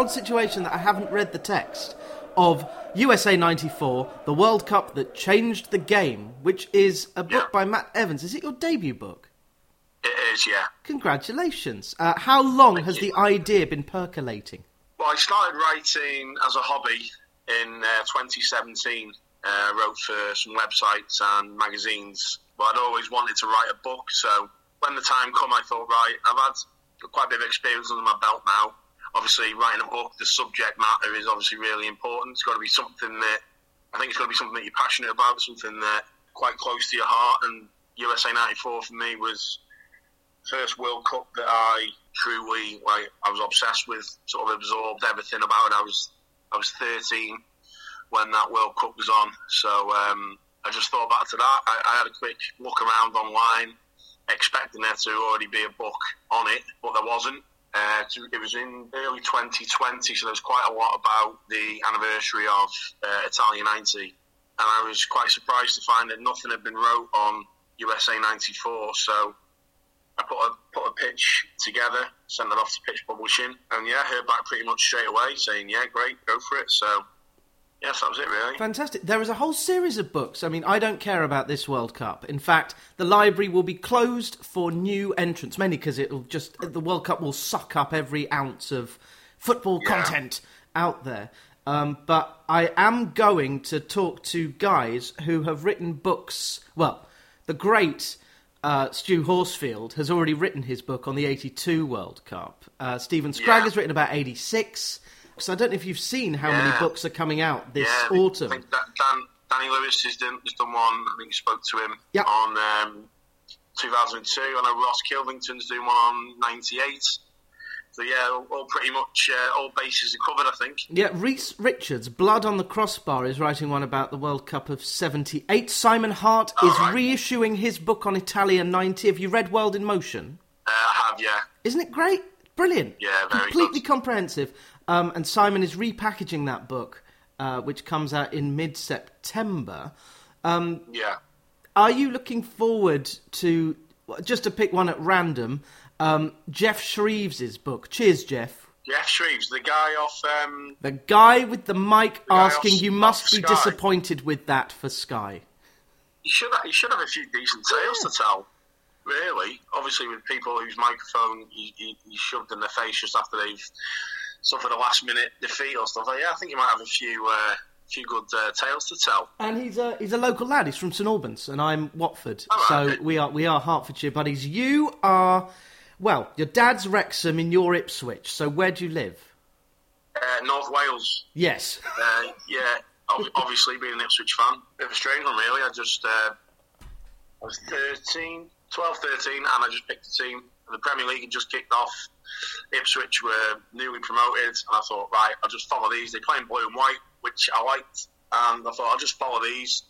odd situation that I haven't read the text of USA 94, the World Cup that changed the game, which is a book Yeah. by Matt Evans. Is it your debut book? It is, yeah. Congratulations. Uh, how long Thank has you. the idea been percolating? Well, I started writing as a hobby in uh, 2017. Uh, wrote for some websites and magazines, but I'd always wanted to write a book. So when the time come, I thought, right, I've had quite a bit of experience under my belt now. Obviously, writing a book, the subject matter is obviously really important. It's got to be something that I think it's got to be something that you're passionate about, something that quite close to your heart. And USA '94 for me was first World Cup that I truly like. I was obsessed with, sort of absorbed everything about it. I was I was 13 when that World Cup was on, so um, I just thought back to that. I, I had a quick look around online, expecting there to already be a book on it, but there wasn't. Uh, it was in early 2020, so there's quite a lot about the anniversary of uh, Italia 90, and I was quite surprised to find that nothing had been wrote on USA 94. So I put a put a pitch together, sent it off to Pitch Publishing, and yeah, heard back pretty much straight away saying, "Yeah, great, go for it." So yes, that was it really. Fantastic. There is a whole series of books. I mean, I don't care about this World Cup. In fact, the library will be closed for new entrants, mainly because it'll just the World Cup will suck up every ounce of football Yeah. content out there. Um, but I am going to talk to guys who have written books. Well, the great uh, Stu Horsfield has already written his book on the 82 World Cup. Uh, Stephen Scragg Yeah. has written about 86. So I don't know if you've seen how many books are coming out this yeah, I autumn. think that Dan, Danny Lewis has done, has done one. I think you spoke to him Yeah. on um, 2002. I know Ross Kilvington's doing one on 98. So yeah, all, all pretty much uh, all bases are covered. I think. Yeah, Reese Richards, Blood on the Crossbar, is writing one about the World Cup of 78. Simon Hart is right. reissuing his book on Italia 90. Have you read World in Motion? Uh, I have, yeah. Isn't it great? Brilliant. Yeah, very Completely good. comprehensive. Um, and Simon is repackaging that book, uh, which comes out in mid September. Yeah. Are you looking forward to, just to pick one at random, um, Jeff Shreeve's book? Cheers, Jeff. Jeff Shreeve, the guy off. Um, The guy with the mic guy asking, off- you must be Sky." disappointed with that for Sky. he should have, should have a few decent tales to tell. Really, obviously, with people whose microphone he, he, he shoved in their face just after they've suffered a last minute defeat or stuff like yeah, I think he might have a few uh, few good uh, tales to tell. And he's a he's a local lad. He's from St Albans, and I'm Watford. So okay. we are we are Hertfordshire buddies. You are well. Your dad's Wrexham, and you're Ipswich. So where do you live? Uh, North Wales, Yes. uh, yeah, ob- obviously being an Ipswich fan, bit of a strange one really. I just uh, I was 13, 12, 13, and I just picked a team. The Premier League had just kicked off. Ipswich were newly promoted, and I thought, right, I'll just follow these. They play in blue and white, which I liked, and I thought I'll just follow these.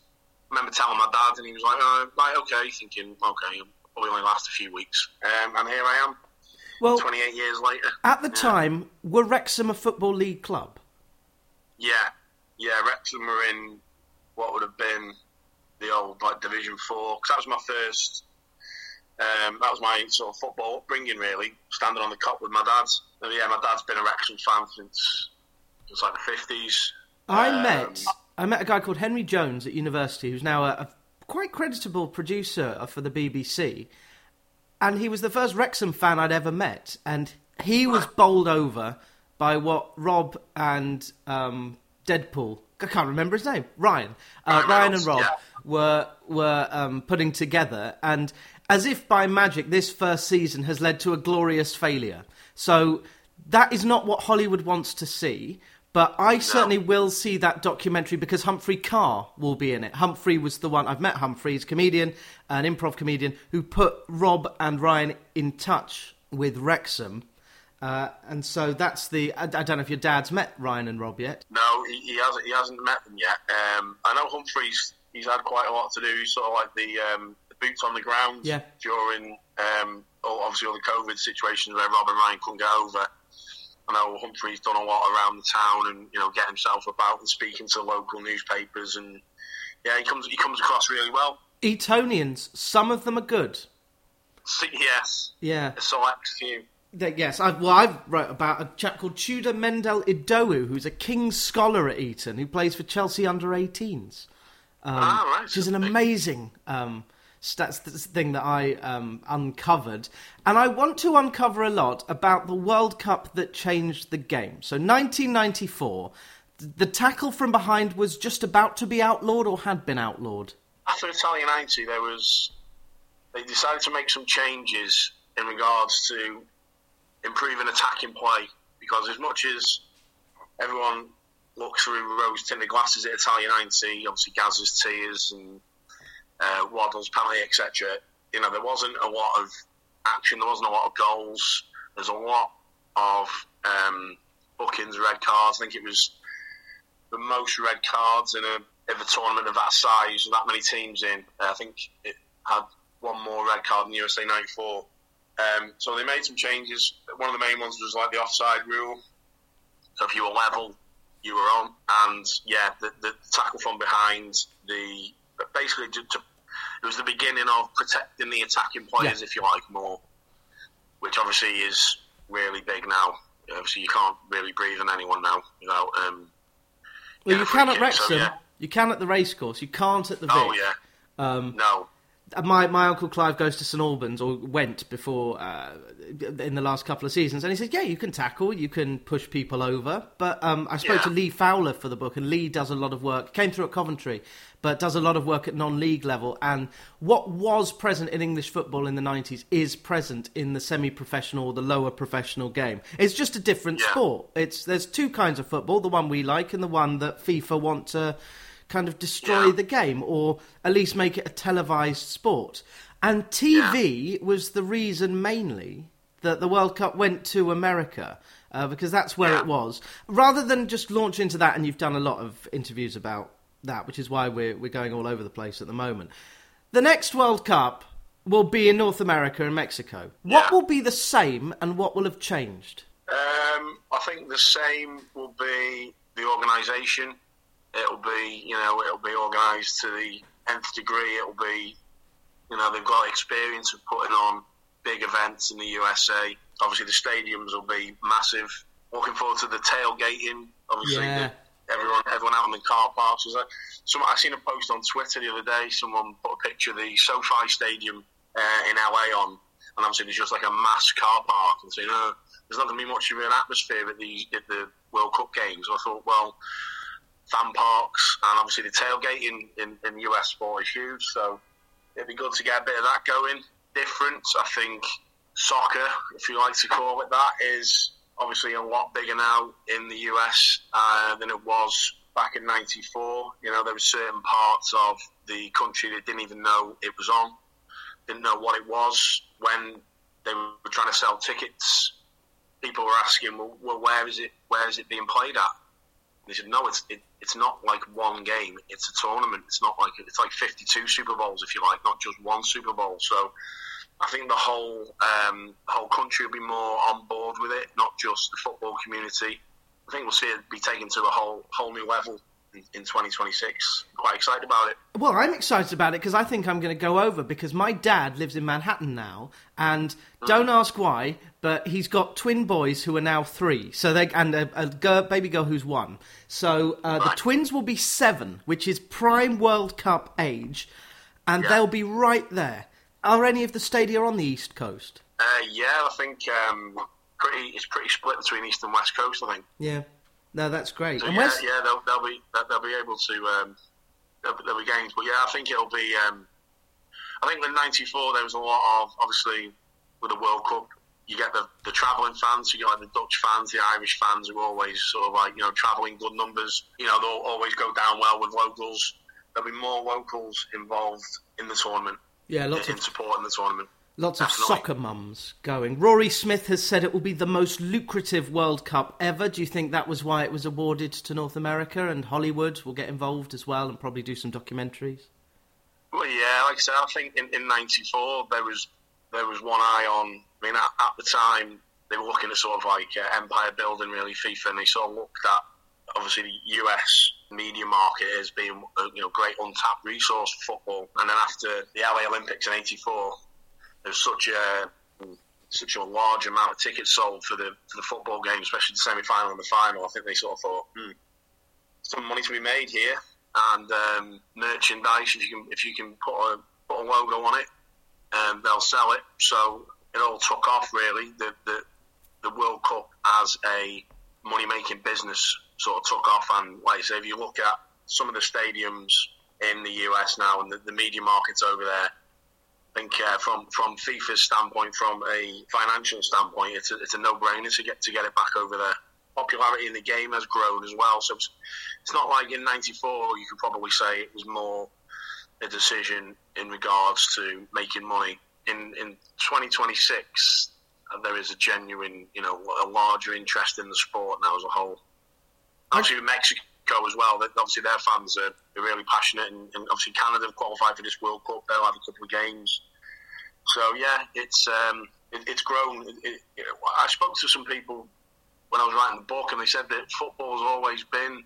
I remember telling my dad, and he was like, oh, right, okay, thinking, okay, it'll probably only last a few weeks. Um, and here I am, Well, 28 years later. at the Yeah. time, were Wrexham a football league club? Yeah, yeah. Wrexham were in what would have been the old like Division Four because that was my first. Um, that was my sort of football upbringing, really. Standing on the Kop with my dad. And yeah, my dad's been a Wrexham fan since since like the fifties. I Um, met I met a guy called Henry Jones at university, who's now a, a quite creditable producer for the BBC, and he was the first Wrexham fan I'd ever met, and he was bowled over by what Rob and um, Deadpool. I can't remember his name. Ryan, uh, Ryan Ryan and Rob yeah. were were um, putting together, and as if by magic, this first season has led to a glorious failure. So that is not what Hollywood wants to see. But I certainly will see that documentary because Humphrey Ker will be in it. Humphrey was the one I've met. Humphrey, he's a comedian, an improv comedian who put Rob and Ryan in touch with Wrexham. Uh, and so that's the. I, I don't know if your dad's met Ryan and Rob yet. No, he, he hasn't. He hasn't met them yet. Um, I know Humphreys. He's had quite a lot to do. He's sort of like the, um, the boots on the ground Yeah. during um, obviously all the COVID situations where Rob and Ryan couldn't get over. I know Humphrey's done a lot around the town and you know get himself about and speaking to local newspapers and yeah, he comes he comes across really well. Etonians, some of them are good. Yes, Yeah. a select few. Yes, I've, well, I've wrote about a chap called Tudor Mendel Idowu, who's a King's Scholar at Eton, who plays for Chelsea under 18s. Um, Ah, right. Which is an amazing um, stats the thing that I um, uncovered. And I want to uncover a lot about the World Cup that changed the game. So 1994, the tackle from behind was just about to be outlawed or had been outlawed. After Italia 90, there was they decided to make some changes in regards to improving attacking play because as much as everyone looks through rose tinted glasses at Italia 90, obviously Gaz's tears and uh, Waddle's penalty, etc. You know, there wasn't a lot of action. There wasn't a lot of goals. There's a lot of um, bookings, red cards. I think it was the most red cards in a in a tournament of that size, with that many teams in. I think it had one more red card in USA '94. Um, so they made some changes. One of the main ones was like the offside rule. So if you were level, you were on. And yeah, the, the tackle from behind, the basically to, to, it was the beginning of protecting the attacking players, Yeah. if you like, more. Which obviously is really big now. Obviously, you can't really breathe on anyone now without. Um, Well, you can at kick, so, Wrexham, yeah. you can at the racecourse, you can't at the Vic. oh yeah, Um, no, My my uncle Clive goes to St Albans or went before uh, in the last couple of seasons, and he says, "Yeah, you can tackle, you can push people over." But um, I spoke Yeah. to Lee Fowler for the book, and Lee does a lot of work. Came through at Coventry, but does a lot of work at non-league level. And what was present in English football in the '90s is present in the semi-professional or the lower professional game. It's just a different Yeah. sport. It's there's two kinds of football: the one we like and the one that FIFA want to kind of destroy Yeah. the game or at least make it a televised sport. And TV was the reason mainly that the World Cup went to America. Uh, because that's where Yeah. it was. Rather than just launch into that, and you've done a lot of interviews about that, which is why we're, we're going all over the place at the moment. The next World Cup will be in North America and Mexico. What will be the same and what will have changed? Um, I think the same will be the organisation. It'll be, you know, it'll be organised to the nth degree. It'll be, you know, they've got experience of putting on big events in the USA. Obviously, the stadiums will be massive. Looking forward to the tailgating. Obviously, Yeah. the, everyone, everyone out in the car parks. Like, some, I seen a post on Twitter the other day. Someone put a picture of the SoFi Stadium uh, in LA on, and obviously there's just like a mass car park, and saying, "Oh, there's not going to be much of an atmosphere at the at the World Cup games." So I thought, well, fan parks and obviously the tailgating in, in US sport is huge, so it'd be good to get a bit of that going. Different, I think, soccer, if you like to call it that, is obviously a lot bigger now in the US uh, than it was back in '94. You know, there were certain parts of the country that didn't even know it was on, didn't know what it was when they were trying to sell tickets. People were asking, "Well, well where is it? Where is it being played at?" They said, no, it's it, it's not like one game. It's a tournament. It's not like it's like 52 Super Bowls, if you like, not just one Super Bowl. So I think the whole um, the whole country will be more on board with it, not just the football community. I think we'll see it be taken to a whole whole new level in, in 2026. Quite excited about it. Well, I'm excited about it because I think I'm going to go over because my dad lives in Manhattan now, and don't ask why, but he's got twin boys who are now three, so they and a, a girl, baby girl who's one. So uh, the twins will be seven, which is prime World Cup age, and Yeah. they'll be right there. Are any of the stadia on the East Coast? Uh, yeah, I think um, pretty it's pretty split between East and West Coast. I think. Yeah, no, that's great. So and yeah, yeah, they'll, they'll be they'll, be able to um, there'll, be- there'll be games, but yeah, I think it'll be. Um, I think with '94 there was a lot of obviously with the World Cup. You get the, the travelling fans, you get like the Dutch fans, the Irish fans who are always sort of like you know travelling good numbers. You know they'll always go down well with locals. There'll be more locals involved in the tournament, yeah, lots in of supporting the tournament. Lots of soccer mums going. Rory Smith has said it will be the most lucrative World Cup ever. Do you think that was why it was awarded to North America and Hollywood will get involved as well and probably do some documentaries? Well, yeah, like I said, I think in, in '94 there was there was one eye on. I mean, at, at the time they were looking at sort of like uh, empire building, really FIFA, and they sort of looked at obviously the US media market as being a you know great untapped resource for football. And then after the LA Olympics in '84, there was such a such a large amount of tickets sold for the for the football game, especially the semi final and the final. I think they sort of thought, hmm, some money to be made here, and um, merchandise. If you can if you can put a put a logo on it, um, they'll sell it. So it all took off really. The the, the World Cup as a money making business sort of took off, and like I say, if you look at some of the stadiums in the US now and the, the media markets over there. I think uh, from from FIFA's standpoint, from a financial standpoint, it's a, it's a no-brainer to get to get it back over there. Popularity in the game has grown as well, so it's, it's not like in '94. You could probably say it was more a decision in regards to making money. In in 2026, uh, there is a genuine, you know, a larger interest in the sport now as a whole. Actually, Mexico as well. That obviously their fans are, really passionate, and, and, obviously Canada have qualified for this World Cup. They'll have a couple of games. So yeah, it's um, it, it's grown. It, it, I spoke to some people when I was writing the book, and they said that football has always been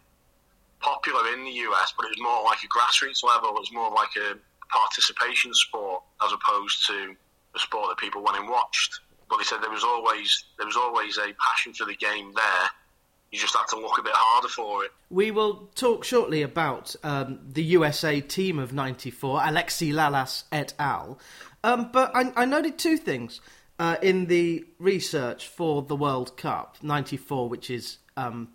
popular in the US, but it was more like a grassroots level. It was more like a participation sport as opposed to a sport that people went and watched. But they said there was always there was always a passion for the game there you just have to look a bit harder for it. We will talk shortly about um, the USA team of 94, Alexi Lalas et al. Um, but I, I, noted two things uh, in the research for the World Cup 94, which is um,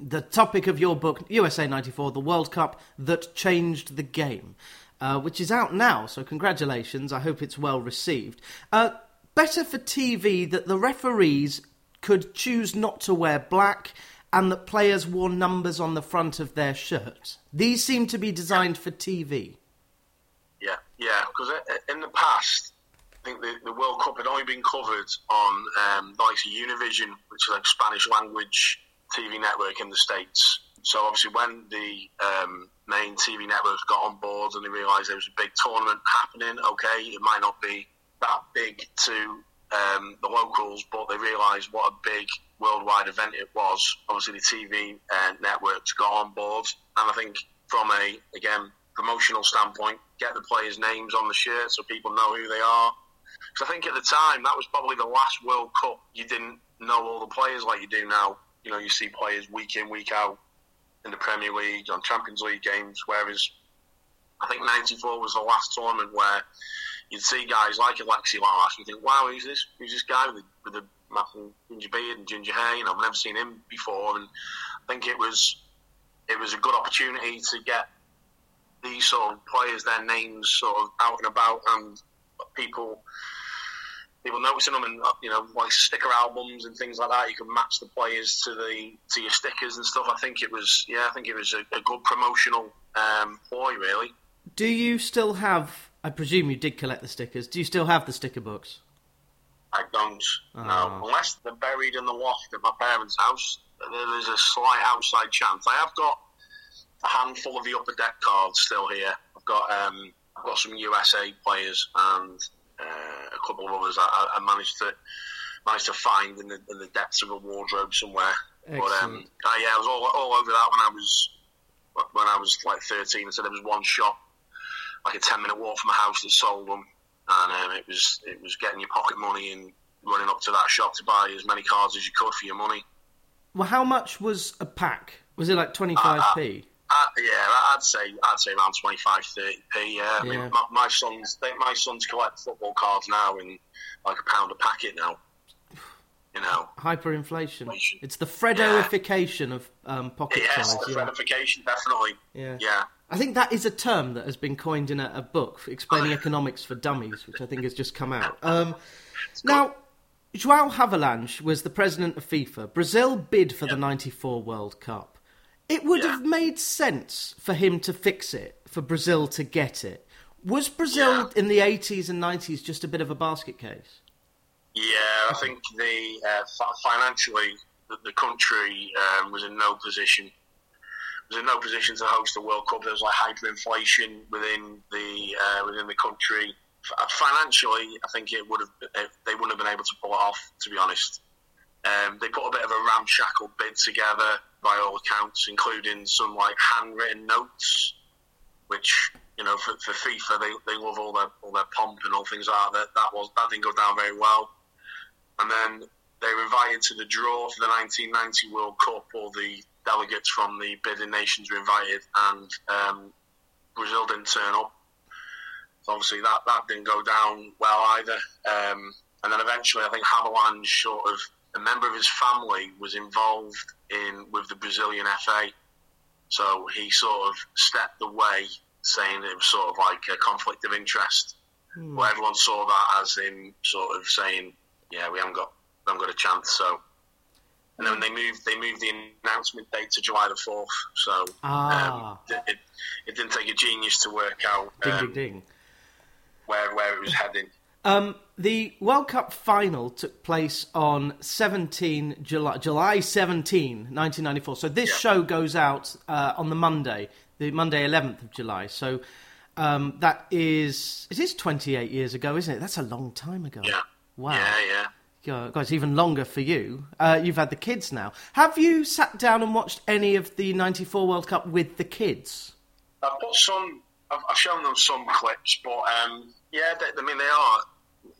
the topic of your book, USA 94, the World Cup that changed the game, uh, which is out now. So, congratulations. I hope it's well received. Uh, better for TV that the referees could choose not to wear black and that players wore numbers on the front of their shirts. These seem to be designed for TV. Yeah, yeah, because in the past, I think the, the World Cup had only been covered on um, like Univision, which is like Spanish language TV network in the States. So obviously, when the um, main TV networks got on board and they realised there was a big tournament happening, okay, it might not be that big to um, the locals, but they realised what a big worldwide event it was. Obviously, the TV uh, networks got on board, and I think from a again promotional standpoint, get the players' names on the shirt so people know who they are. Because I think at the time that was probably the last World Cup you didn't know all the players like you do now. You know, you see players week in, week out in the Premier League, on Champions League games, whereas I think '94 was the last tournament where you'd see guys like Alexi Lalas and you think, wow, who's this? Who's this guy with, with a massive ginger beard and ginger hair? You know, I've never seen him before, and I think it was it was a good opportunity to get these sort of players, their names sort of out and about, and people people noticing them, and you know, like sticker albums and things like that. You can match the players to the to your stickers and stuff. I think it was, yeah, I think it was a, a good promotional um, ploy, really. Do you still have I presume you did collect the stickers. Do you still have the sticker books? I don't. Oh. No, unless they're buried in the loft at my parents' house. There's a slight outside chance. I have got a handful of the upper deck cards still here. I've got um, I've got some USA players and uh, a couple of others I, I, managed to managed to find in the, in the depths of a wardrobe somewhere. Excellent. But um, uh, yeah, I was all, all over that when I was when I was like 13. I said there was one shop like a ten minute walk from a house that sold them, and um, it was it was getting your pocket money and running up to that shop to buy as many cards as you could for your money. Well, how much was a pack? Was it like twenty five p? Uh, uh, yeah, I'd say I'd say around 25, 30 p. Yeah, I mean, my, my sons they, my sons collect football cards now in like a pound a packet now. You know, hyperinflation. Inflation. It's the Freddoification yeah. of um, pocket size. Yes, the yeah. definitely. Yeah. Yeah. I think that is a term that has been coined in a, a book explaining economics for dummies, which I think has just come out. Um, now, João Havelange was the president of FIFA. Brazil bid for yep. the 94 World Cup. It would yeah. have made sense for him to fix it, for Brazil to get it. Was Brazil yeah. in the 80s and 90s just a bit of a basket case? Yeah, I think the uh, financially the, the country um, was in no position was in no position to host the World Cup. There was like hyperinflation within the uh, within the country. Financially, I think it would have they wouldn't have been able to pull it off. To be honest, um, they put a bit of a ramshackle bid together by all accounts, including some like handwritten notes, which you know for, for FIFA they, they love all their all their pomp and all things like that. That was that didn't go down very well. and then they were invited to the draw for the 1990 World Cup. All the delegates from the bidding nations were invited, and um, Brazil didn't turn up. So obviously, that, that didn't go down well either. Um, and then eventually, I think Havelange, sort of a member of his family, was involved in with the Brazilian FA. So he sort of stepped away, saying it was sort of like a conflict of interest. Hmm. Well, everyone saw that as him sort of saying, "Yeah, we haven't got, we haven't got a chance." So, and then they moved, they moved the announcement date to July the fourth. So, ah. um, it, it, didn't take a genius to work out ding, um, ding, ding. where where it was heading. Um, the World Cup final took place on 17 July, July 17, 1994. So this yeah. show goes out uh, on the Monday, the Monday 11th of July. So um, that is it is 28 years ago, isn't it? That's a long time ago. Yeah. Wow. Yeah, yeah. Guys, even longer for you. Uh, you've had the kids now. Have you sat down and watched any of the '94 World Cup with the kids? I've some. I've, shown them some clips, but um, yeah, they, I mean they are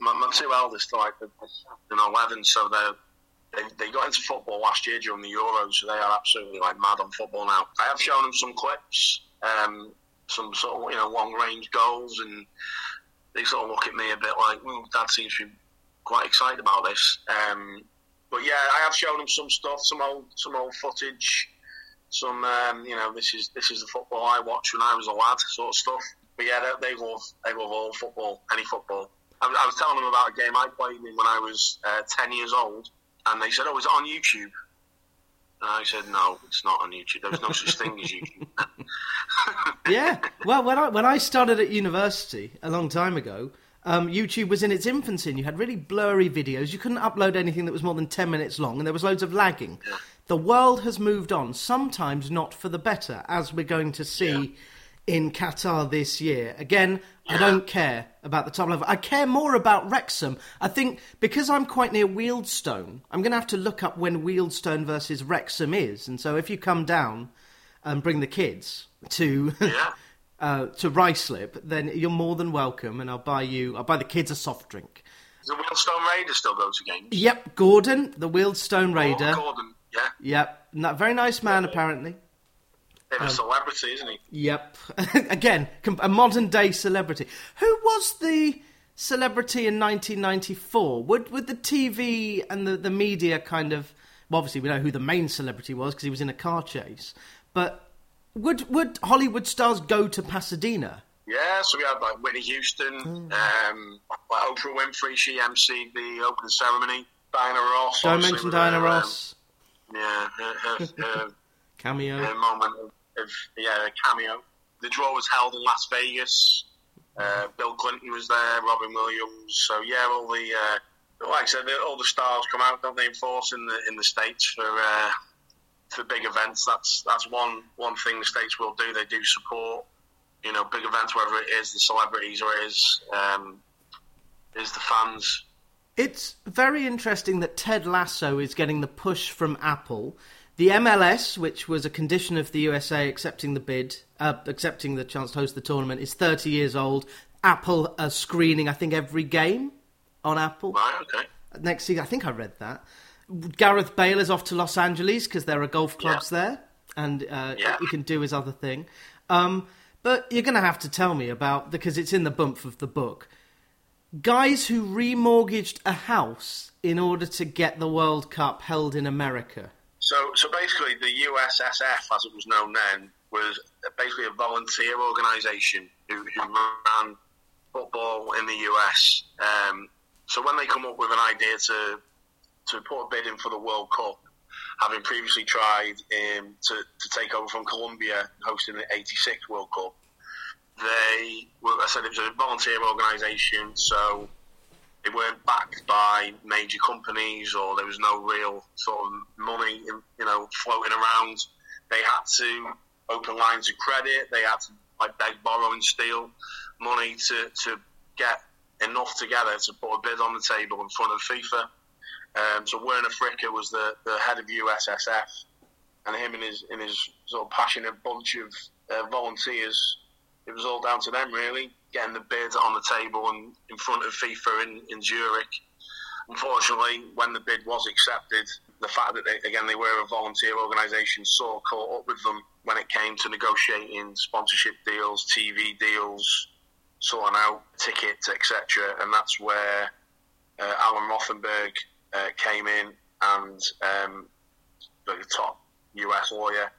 my, my two eldest are like you know eleven, so they they got into football last year during the Euros, so they are absolutely like mad on football now. I have shown them some clips, um, some sort of you know long range goals, and they sort of look at me a bit like, well, Dad seems to be quite excited about this. Um, but yeah, I have shown them some stuff, some old some old footage, some um, you know this is this is the football I watched when I was a lad, sort of stuff. But yeah, they, they love they love all football, any football. I, I was telling them about a game I played in when I was uh, 10 years old, and they said, Oh, is it on YouTube? And I said, No, it's not on YouTube. There's no such thing as YouTube. yeah. Well, when I, when I started at university a long time ago, um, YouTube was in its infancy and you had really blurry videos. You couldn't upload anything that was more than 10 minutes long, and there was loads of lagging. Yeah. The world has moved on, sometimes not for the better, as we're going to see. Yeah in Qatar this year. Again, I don't care about the top level. I care more about Wrexham. I think because I'm quite near Wealdstone, I'm going to have to look up when Wealdstone versus Wrexham is. And so if you come down and bring the kids to yeah. Uh, to Ruislip, then you're more than welcome, and I'll buy you. I'll buy the kids a soft drink. Does the Wealdstone Raider still go to games? Yep, Gordon, the Wealdstone oh, Raider. Oh, Gordon, yeah. Yep, very nice man apparently. Bit of a um, celebrity, isn't he? Yep. Again, a modern day celebrity. Who was the celebrity in 1994? Would would the TV and the, the media kind of well, obviously we know who the main celebrity was because he was in a car chase, but would would Hollywood stars go to Pasadena? Yeah, so we had like Whitney Houston, mm. um, like Oprah Winfrey. She emceed the opening ceremony. Diana Ross. Don't mention Diana um, Ross. yeah, her, her, her cameo. Her moment of yeah, a cameo. The draw was held in Las Vegas. Uh, Bill Clinton was there, Robin Williams. So yeah, all the uh, like I said, all the stars come out, don't they? Enforce in the in the states for uh, for big events. That's that's one one thing the states will do. They do support you know big events, whether it is the celebrities or it is um, is the fans. It's very interesting that Ted Lasso is getting the push from Apple the MLS, which was a condition of the USA accepting the bid, uh, accepting the chance to host the tournament, is 30 years old. Apple are screening, I think, every game on Apple. Right, okay. Next season, I think I read that. Gareth Bale is off to Los Angeles because there are golf clubs yeah. there, and uh, yeah. he can do his other thing. Um, but you're going to have to tell me about because it's in the bump of the book. Guys who remortgaged a house in order to get the World Cup held in America. So, so basically, the USSF, as it was known then, was basically a volunteer organisation who, who, ran football in the US. Um, so when they come up with an idea to to put a bid in for the World Cup, having previously tried um, to, to take over from Colombia hosting the '86 World Cup, they I said it was a volunteer organisation, so they weren't backed by major companies or there was no real sort of money, you know, floating around. They had to open lines of credit. They had to like beg, borrow, and steal money to, to get enough together to put a bid on the table in front of FIFA. Um, so Werner Fricker was the, the head of USSF, and him and his and his sort of passionate bunch of uh, volunteers. It was all down to them, really getting the bid on the table and in front of FIFA in, in Zurich. unfortunately, when the bid was accepted, the fact that they, again they were a volunteer organisation of caught up with them when it came to negotiating sponsorship deals, TV deals, sorting out tickets, etc. And that's where uh, Alan Rothenberg uh, came in and um, the top US lawyer.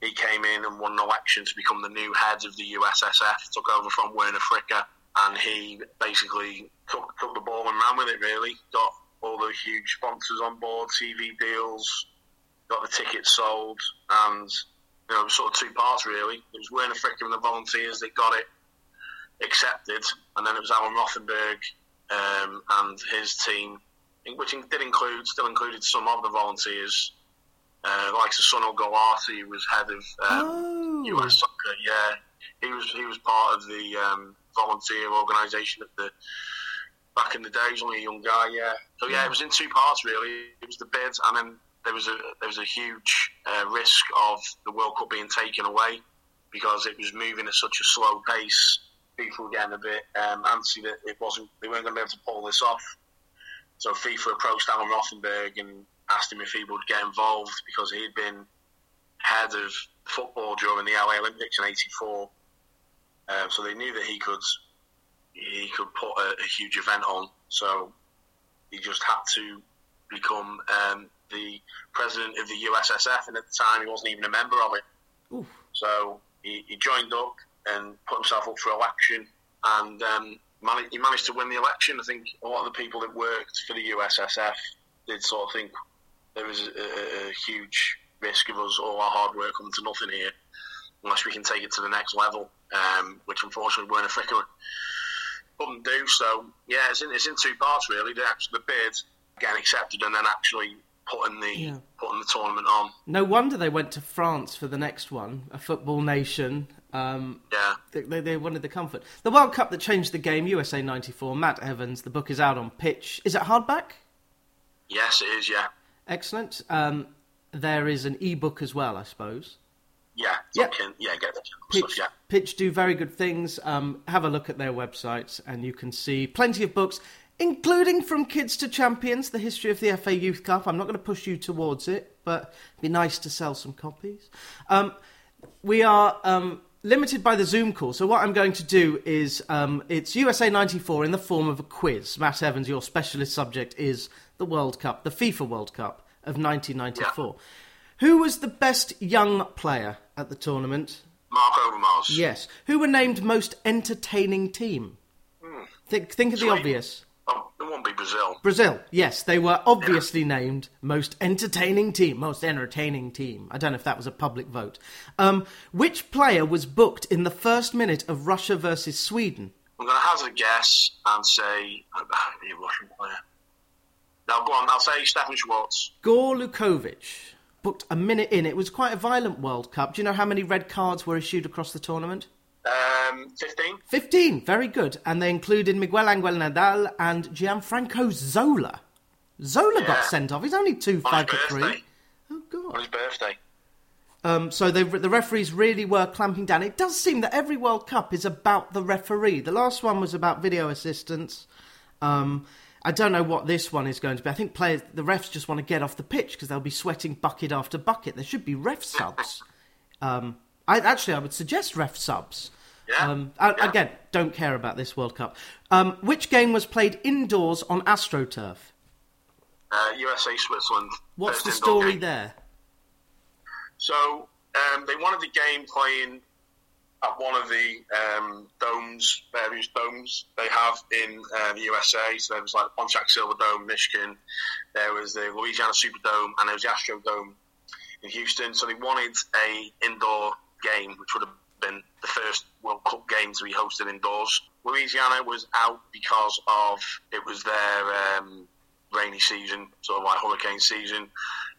He came in and won an election to become the new head of the USSF, took over from Werner Fricker, and he basically took, took the ball and ran with it, really. Got all the huge sponsors on board, TV deals, got the tickets sold, and you know, sort of two parts, really. It was Werner Fricker and the volunteers that got it accepted, and then it was Alan Rothenberg um, and his team, which did include, still included some of the volunteers, uh, like Sunil Gulati, who was head of um, oh. US soccer. Yeah, he was he was part of the um, volunteer organisation at the back in the days, only a young guy. Yeah, so yeah, it was in two parts really. It was the bid, and then there was a there was a huge uh, risk of the World Cup being taken away because it was moving at such a slow pace. People were getting a bit um, antsy that it wasn't they weren't going to be able to pull this off. So FIFA approached Alan Rothenberg and asked him if he would get involved because he had been head of football during the LA Olympics in '84. Um, so they knew that he could he could put a, a, huge event on. So he just had to become um, the president of the USSF, and at the time he wasn't even a member of it. Oof. So he, he, joined up and put himself up for election, and um, he managed to win the election. I think a lot of the people that worked for the USSF did sort of think there was a, a, a huge risk of us all our hard work coming to nothing here unless we can take it to the next level, um, which unfortunately Werner Fricker couldn't do. So yeah, it's in, it's in two parts really. The the bid getting accepted and then actually putting the yeah. putting the tournament on. No wonder they went to France for the next one, a football nation. Um, yeah, they, they, wanted the comfort. The World Cup that changed the game, USA '94. Matt Evans. The book is out on pitch. Is it hardback? Yes, it is. Yeah. Excellent. Um, there is an e-book as well, I suppose. Yeah, yeah, yeah, get Pitch, stuff, yeah. Pitch do very good things. Um, have a look at their websites, and you can see plenty of books, including From Kids to Champions, the history of the FA Youth Cup. I'm not going to push you towards it, but it'd be nice to sell some copies. Um, we are um, limited by the Zoom call, so what I'm going to do is um, it's USA 94 in the form of a quiz. Matt Evans, your specialist subject is the World Cup, the FIFA World Cup of 1994. Yeah. Who was the best young player at the tournament? Marc Overmars. Yes. Who were named most entertaining team? Hmm. Think, think of Sweden. the obvious. Oh, it won't be Brazil. Brazil, yes, they were obviously yeah. named most entertaining team, most entertaining team. I don't know if that was a public vote. Um, which player was booked in the first minute of Russia versus Sweden? I'm going to hazard a guess and say a Russian player. Now, go on, I'll say Stefan Schwarz. Gorlukovich booked a minute in. It was quite a violent World Cup. Do you know how many red cards were issued across the tournament? Um, 15. 15, very good. And they included Miguel Angel Nadal and Gianfranco Zola. Zola yeah. got sent off. He's only two, five to three. Oh, God. On his birthday. Um, so they, the referees really were clamping down. It does seem that every World Cup is about the referee. The last one was about video assistance. Um, I don't know what this one is going to be. I think players, the refs just want to get off the pitch because they'll be sweating bucket after bucket. There should be ref subs. Um, I actually I would suggest ref subs. Yeah. Um, I, yeah. Again, don't care about this World Cup. Um, which game was played indoors on AstroTurf? Uh, USA Switzerland. What's the story there? So um, they wanted the game playing at one of the um, domes, various domes they have in uh, the USA. So there was like the Pontiac Silver Dome, Michigan. There was the Louisiana Superdome, and there was the Astrodome in Houston. So they wanted a indoor game, which would have been the first World Cup games be hosted indoors. Louisiana was out because of it was their um, rainy season, sort of like hurricane season.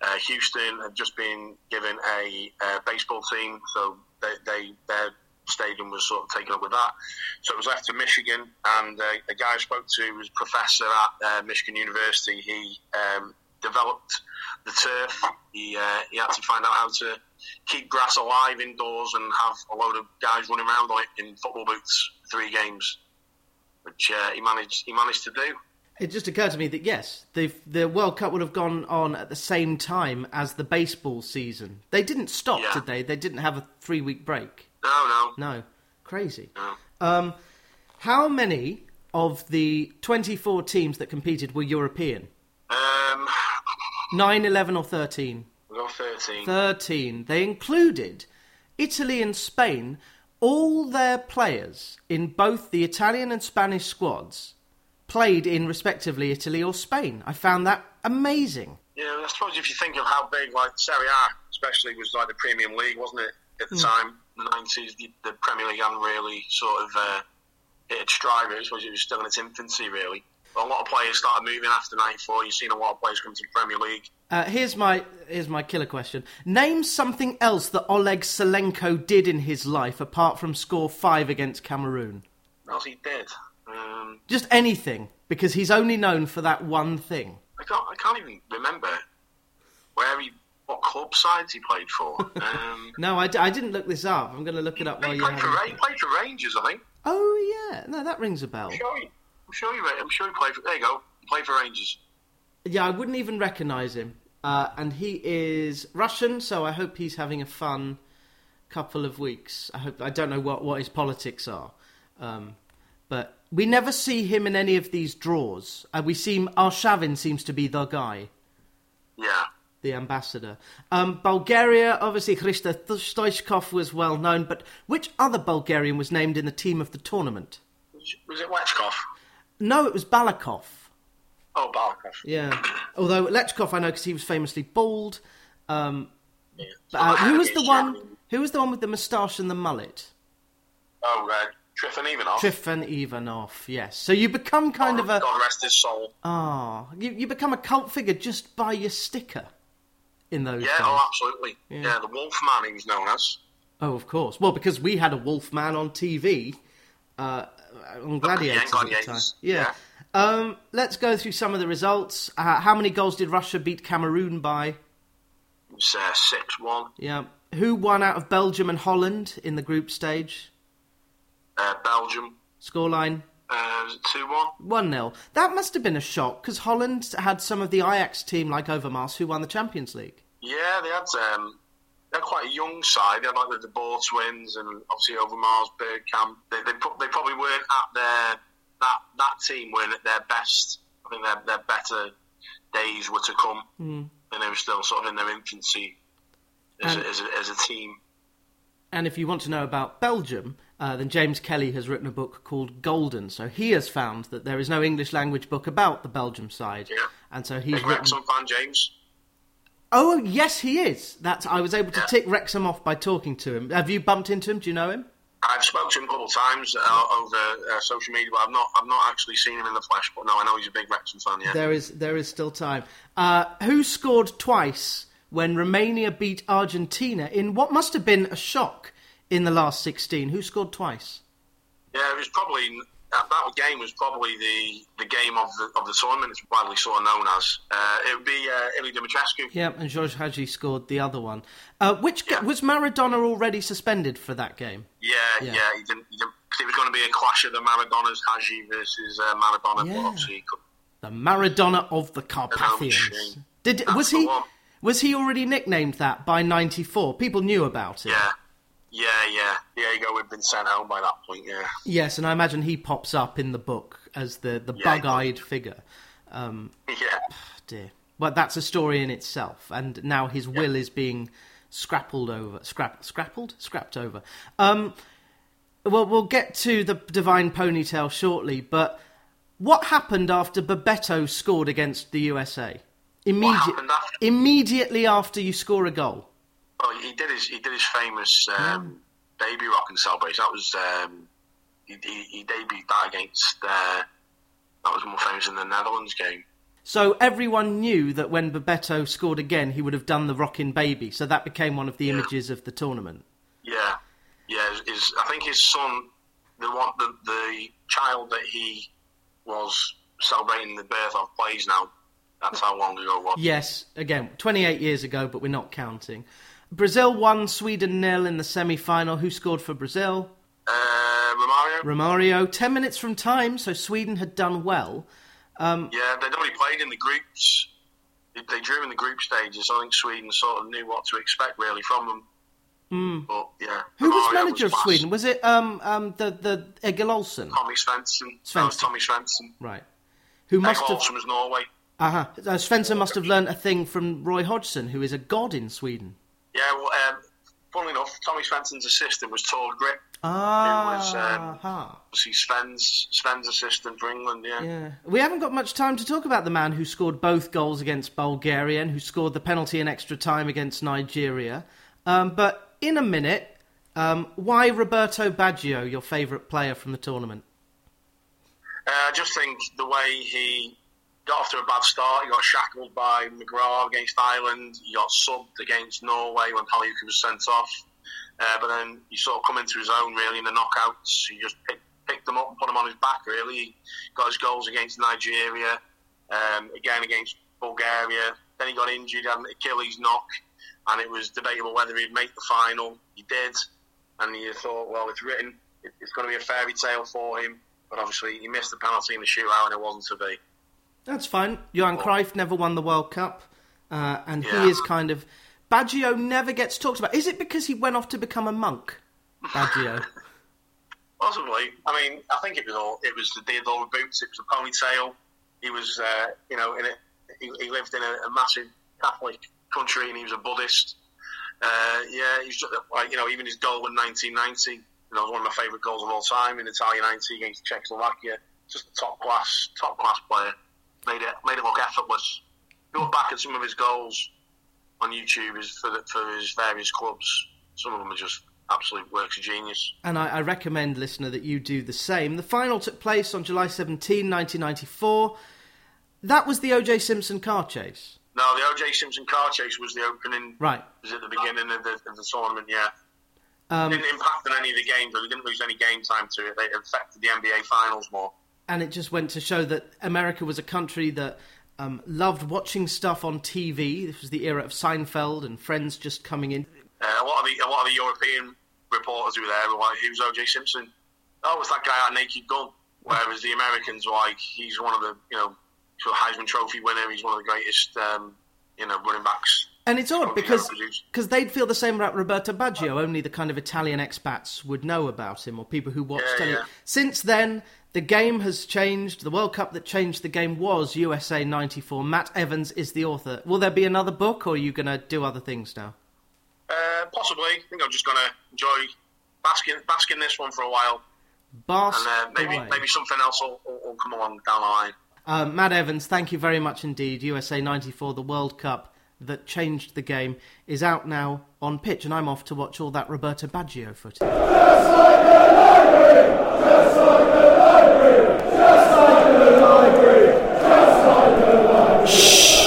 Uh, Houston had just been given a, a baseball team, so they, they their stadium was sort of taken up with that. So it was left to Michigan, and uh, a guy I spoke to was professor at uh, Michigan University. He um, developed the turf. He uh, he had to find out how to keep grass alive indoors and have a load of guys running around on it in football boots three games, which uh, he managed he managed to do. It just occurred to me that yes, the the World Cup would have gone on at the same time as the baseball season. They didn't stop, Yeah. did they? They didn't have a three week break. No, no, No, crazy. no. Um, how many of the 24 teams that competed were European? Um, 9, 11, or 13? We got 13. 13. They included Italy and Spain. All their players in both the Italian and Spanish squads played in respectively Italy or Spain. I found that amazing. Yeah, I suppose if you think of how big, like Serie A, especially, was like the Premium League, wasn't it? At the time, the nineties, the, the Premier League hadn't really sort of uh, hit its stride. I suppose it was still in its infancy, really. But a lot of players started moving after '94. You've seen a lot of players come to the Premier League. Uh, here's my here's my killer question. Name something else that Oleg Salenko did in his life apart from score five against Cameroon. What else he did? Um, Just anything, because he's only known for that one thing. I can't. I can't even remember where he, what club sides he played for. Um, No, I, d- I didn't look this up. I'm going to look it up while he you're played for. He played for Rangers, I think. Oh yeah, no, that rings a bell. I'm sure he, I'm sure he, I'm sure he played for. There you go. He played for Rangers. Yeah, I wouldn't even recognise him. Uh, and he is Russian, so I hope he's having a fun couple of weeks. I hope I don't know what, what his politics are, um, but we never see him in any of these draws. Uh, we see Arshavin seems to be the guy, Yeah. the ambassador. Um, Bulgaria, obviously, Hristo Stoichkov was well known, but which other Bulgarian was named in the team of the tournament? Was, it Lechkov? No, it was Balakov. Oh, Balkov. Yeah. Although Lechkov, I know because he was famously bald. Um, Yeah. but, uh, who was the one? Who was the one with the moustache and the mullet? Oh, uh, Trifon Ivanov. Trifon Ivanov. Yes. So you become kind of a God rest his soul. ah, you you become a cult figure just by your sticker. In those Yeah, days. oh, absolutely. Yeah. Yeah. the Wolfman he was known as. Oh, of course. Well, because we had a Wolfman on TV, uh, on Gladiators at the time. Gladiators, Yeah. Um, let's go through some of the results. Uh, how many goals did Russia beat Cameroon by? It uh, 6 1. Yeah. Who won out of Belgium and Holland in the group stage? Uh, Belgium, Scoreline uh, 2 1. 1 0. That must have been a shock because Holland had some of the Ajax team like Overmars who won the Champions League. Yeah, they had um, they had quite a young side. They had like the De Boer twins and obviously Overmars, Bergkamp. They, they, they probably weren't at their that that team weren't at their best. I think their their better days were to come, Mm. and they were still sort of in their infancy as, And- a, as, a, as a team. And if you want to know about Belgium, uh, then James Kelly has written a book called Golden. So he has found that there is no English language book about the Belgium side. Yeah. And so he's written. Wrexham fan, James. Oh, yes, he is. That I was able to Yeah. tick Wrexham off by talking to him. Have you bumped into him? Do you know him? I've spoken to him a couple of times uh, over uh, social media, but I've not I've not actually seen him in the flesh. But no, I know he's a big Wrexham fan. Yeah, There is there is still time. Uh, who scored twice when Romania beat Argentina in what must have been a shock in the last 16? Who scored twice? Yeah, it was probably that, that game was probably the, the game of the of the tournament. It's widely sort of known as. Uh, it would be uh, Ilie Dumitrescu. Yeah, and George Hagi scored the other one. Uh, which Yeah. was Maradona already suspended for that game? Yeah, Yeah. yeah, he didn't. He didn't 'cause it was going to be a clash of the Maradonas, Hagi versus uh, Maradona. Yeah. But obviously. The Maradona of the Carpathians. Did That's was he was he already nicknamed that by '94? People knew about it. Yeah, yeah, yeah. Yeah, Diego had been sent home by that point. Yeah, Yes, and I imagine he pops up in the book as the the Yeah, bug-eyed figure. Um, yeah. dear. But that's a story in itself, and now his will is being scrappled over, scrap, scrappled, scrapped over. Um, well, we'll get to the divine ponytail shortly, but what happened after Bebeto scored against the USA? Immediate, happened after? immediately after you score a goal. Well, he did his he did his famous um, baby rocking celebration. That was um, he, he, he debuted that against. Uh, that was more famous in the Netherlands game. So everyone knew that when Bebeto scored again, he would have done the rocking baby. So that became one of the Yeah. images of the tournament. Yeah, yeah. His, his, I think his son, the one, the, the child that he was celebrating the birth of, plays now. That's how long ago it was. Yes, again, 28 years ago, but we're not counting. Brazil won Sweden nil in the semi-final. Who scored for Brazil? Uh, Romario. Romario. 10 minutes from time, so Sweden had done well. Um, yeah, they'd already played in the groups. They, drew in the group stages. I think Sweden sort of knew what to expect really from them. Mm. But yeah, Who was Romario manager of. Sweden? Was it um, um, the the Egil Olsen? Tommy Svensson. That was Svensson. Tommy Svensson. Right. Who must Egil have Olsen was Norway. uh-huh. uh Svensson must have learnt a thing from Roy Hodgson, who is a god in Sweden. Yeah, well, um, funnily enough, Tommy Svensson's assistant was Tord Grip. Ah, was, um, ha. Obviously, Sven's Sven's assistant for England. Yeah. Yeah. We haven't got much time to talk about the man who scored both goals against Bulgaria and who scored the penalty in extra time against Nigeria. Um, but in a minute, um, why Roberto Baggio, your favourite player from the tournament? Uh, I just think the way he got off to a bad start, he got shackled by McGrath against Ireland, he got subbed against Norway when Pagliuca was sent off. Uh, but then he sort of come into his own really in the knockouts. He just picked, picked them up and put them on his back really. He got his goals against Nigeria, um, again against Bulgaria. Then he got injured, had an Achilles knock, and it was debatable whether he'd make the final. He did, and you thought, well, it's written. It's going to be a fairy tale for him. But obviously, he missed the penalty in the shootout, and it wasn't to be. That's fine. Johan Cruyff never won the World Cup, uh, and Yeah. he is kind of. Baggio never gets talked about. Is it because he went off to become a monk? Baggio. Possibly. I mean, I think it was all. It was the deal all the boots. It was the ponytail. He was, uh, you know, in a, he, he lived in a, a massive Catholic country, and he was a Buddhist. Uh, yeah, he's just, like, you know, even his goal in 1990, you know, was one of my favourite goals of all time in Italia 90 against Czechoslovakia. Just a top class, top class player. Made it, made it look effortless. You look back at some of his goals on YouTube is for the, for his various clubs. Some of them are just absolute works of genius. and I, I recommend, listener, that you do the same. The final took place on July 17, 1994. That was the O.J. Simpson car chase. No, the OJ Simpson car chase was the opening. Right. Was at the beginning of the, of the tournament. Yeah, Um, didn't impact on any of the games. But they didn't lose any game time to it. They affected the NBA finals more. And it just went to show that America was a country that um, loved watching stuff on TV. This was the era of Seinfeld and Friends just coming in. Uh, a lot of the a lot of the European reporters who were there were like, "Who's OJ Simpson?" Oh, it's that guy at Naked Gun. Whereas the Americans were like, "He's one of the you know Heisman Trophy winner. He's one of the greatest um, you know running backs." And it's odd because because they'd feel the same about Roberto Baggio. Only the kind of Italian expats would know about him, or people who watch Yeah, telly. yeah. Since then, the game has changed. The World Cup that changed the game was USA '94. Matt Evans is the author. Will there be another book, or are you going to do other things now? Uh, possibly. I think I'm just going to enjoy basking basking this one for a while, Bask and uh, maybe away. maybe something else will, will, will come along down the line. Uh, Matt Evans, thank you very much indeed. USA 94, the World Cup that changed the game is out now on pitch, and I'm off to watch all that Roberto Baggio footage. Just like the library, just like the library, just like the library, just like the library. Shh.